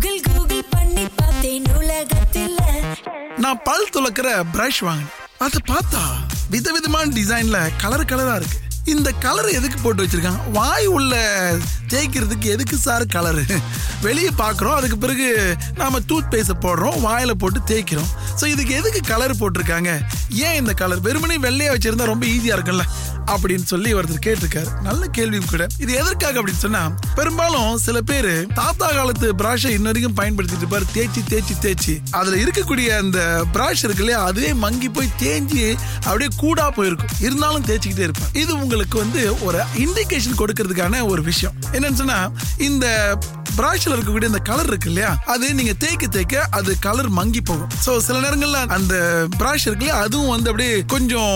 Google Google பண்ணி பார்த்தேன் உலகத்தில் நான் பல் துலக்கிற பிரஷ் வாங்கினேன். அதை பார்த்தா விதவிதமான டிசைன்ல கலர் கலரா இருக்கு. இந்த கலர் எதுக்கு போட்டு வச்சிருக்காங்க வாய் உள்ள தேய்க்கிறதுக்கு எதுக்கு சார் கலரு வெளியே பார்க்குறோம். அதுக்கு பிறகு நாம் டூத் பேஸ்ட் போடுறோம். வாயில போட்டு தேய்க்கிறோம். ஸோ இதுக்கு எதுக்கு கலர் போட்டிருக்காங்க? ஏன் இந்த கலர் வெறுமனே வெள்ளையா வச்சிருந்தா ரொம்ப ஈஸியா இருக்கும்ல? அப்படின்னு சொல்லி ஒருத்தர் கேட்டிருக்காரு. நல்ல கேள்வியும் கூட. இது எதற்காக அப்படின்னு சொன்னா பெரும்பாலும் சில பேர் தாத்தா காலத்து பிராஷை இன்ன வரைக்கும் பயன்படுத்திட்டு இருப்பாரு. தேய்ச்சி தேய்ச்சி தேய்ச்சி. அதுல இருக்கக்கூடிய அந்த பிராஷ் இருக்கு இல்லையா அதுவே மங்கி போய் தேஞ்சி அப்படியே கூடா போயிருக்கும். இருந்தாலும் தேய்ச்சிக்கிட்டே இருப்பேன் இது உங்களுக்கு வந்து ஒரு இண்டிகேஷன் கொடுக்கறதுக்கான ஒரு விஷயம். என்னன்னு சொன்னா இந்த பிராஷ்ல இருக்கக்கூடிய அந்த கலர் இருக்கு இல்லையா அது நீங்க தேய்க்க தேய்க்க அது கலர் மங்கி போகும். சோ சில நேரங்கள்ல அந்த பிராஷ் இருக்கு இல்லையா அதுவும் வந்து அப்படியே கொஞ்சம்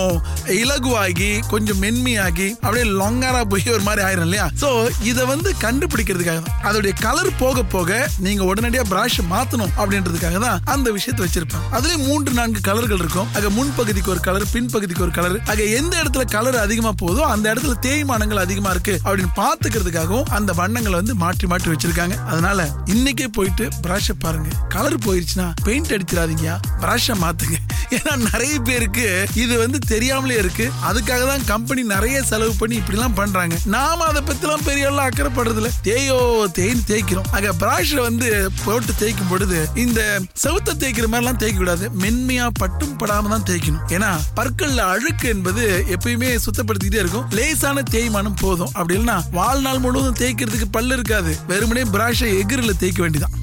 இலகுவாகி கொஞ்சம் மென்மையாகி அப்படியே லொங்காரா போய் ஒரு மாதிரி ஆயிரும் இல்லையா? சோ இதை வந்து கண்டுபிடிக்கிறதுக்காக தான். அதோடைய கலர் போக போக நீங்க உடனடியா பிராஷ் மாத்தணும் அப்படின்றதுக்காக தான் அந்த விஷயத்தை வச்சிருப்பேன் அதுலயே மூன்று நான்கு கலர்கள் இருக்கும். அங்க முன்பகுதிக்கு ஒரு கலர் பின்பகுதிக்கு ஒரு கலர் அங்க எந்த இடத்துல கலர் அதிகமா போதோ அந்த இடத்துல தேய்மானங்கள் அதிகமா இருக்கு அப்படின்னு பாத்துக்கிறதுக்காகவும் அந்த வண்ணங்களை வந்து மாற்றி மாற்றி வச்சிருக்காங்க. அதனால இன்னைக்கே போயிட்டு பிரஷ பாருங்க. Colour போயிருச்சுன்னா paint அடிச்சிடாதீங்க. பிரஷ மாத்துங்க. ஏன்னா நிறைய பேருக்கு இது வந்து தெரியாமலே இருக்கு. அதுக்காக தான் கம்பெனி நிறைய செலவு பண்ணி இப்படி எல்லாம் பண்றாங்க. நாம அதை பத்தி எல்லாம் பெரிய எல்லாம் அக்கறைப்படுறது இல்ல தேயோ தேய்னு தேய்க்கிறோம். ஆக பிராஷ் வந்து போட்டு தேய்க்கும் பொழுது இந்த செவுத்த தேய்க்கிற மாதிரி எல்லாம் தேய்க்க கூடாது மென்மையா பட்டும் படாம தான் தேய்க்கணும். ஏன்னா பற்கள்ல அழுக்கு என்பது எப்பயுமே சுத்தப்படுத்திக்கிட்டே இருக்கும். லேசான தேய்மானம் போதும். அப்படி இல்லைன்னா வாழ்நாள் முழுவதும் தேய்க்கிறதுக்கு பல்லு இருக்காது. வெறுமனே பிராஷை எகிரில் தேய்க்க வேண்டியதான்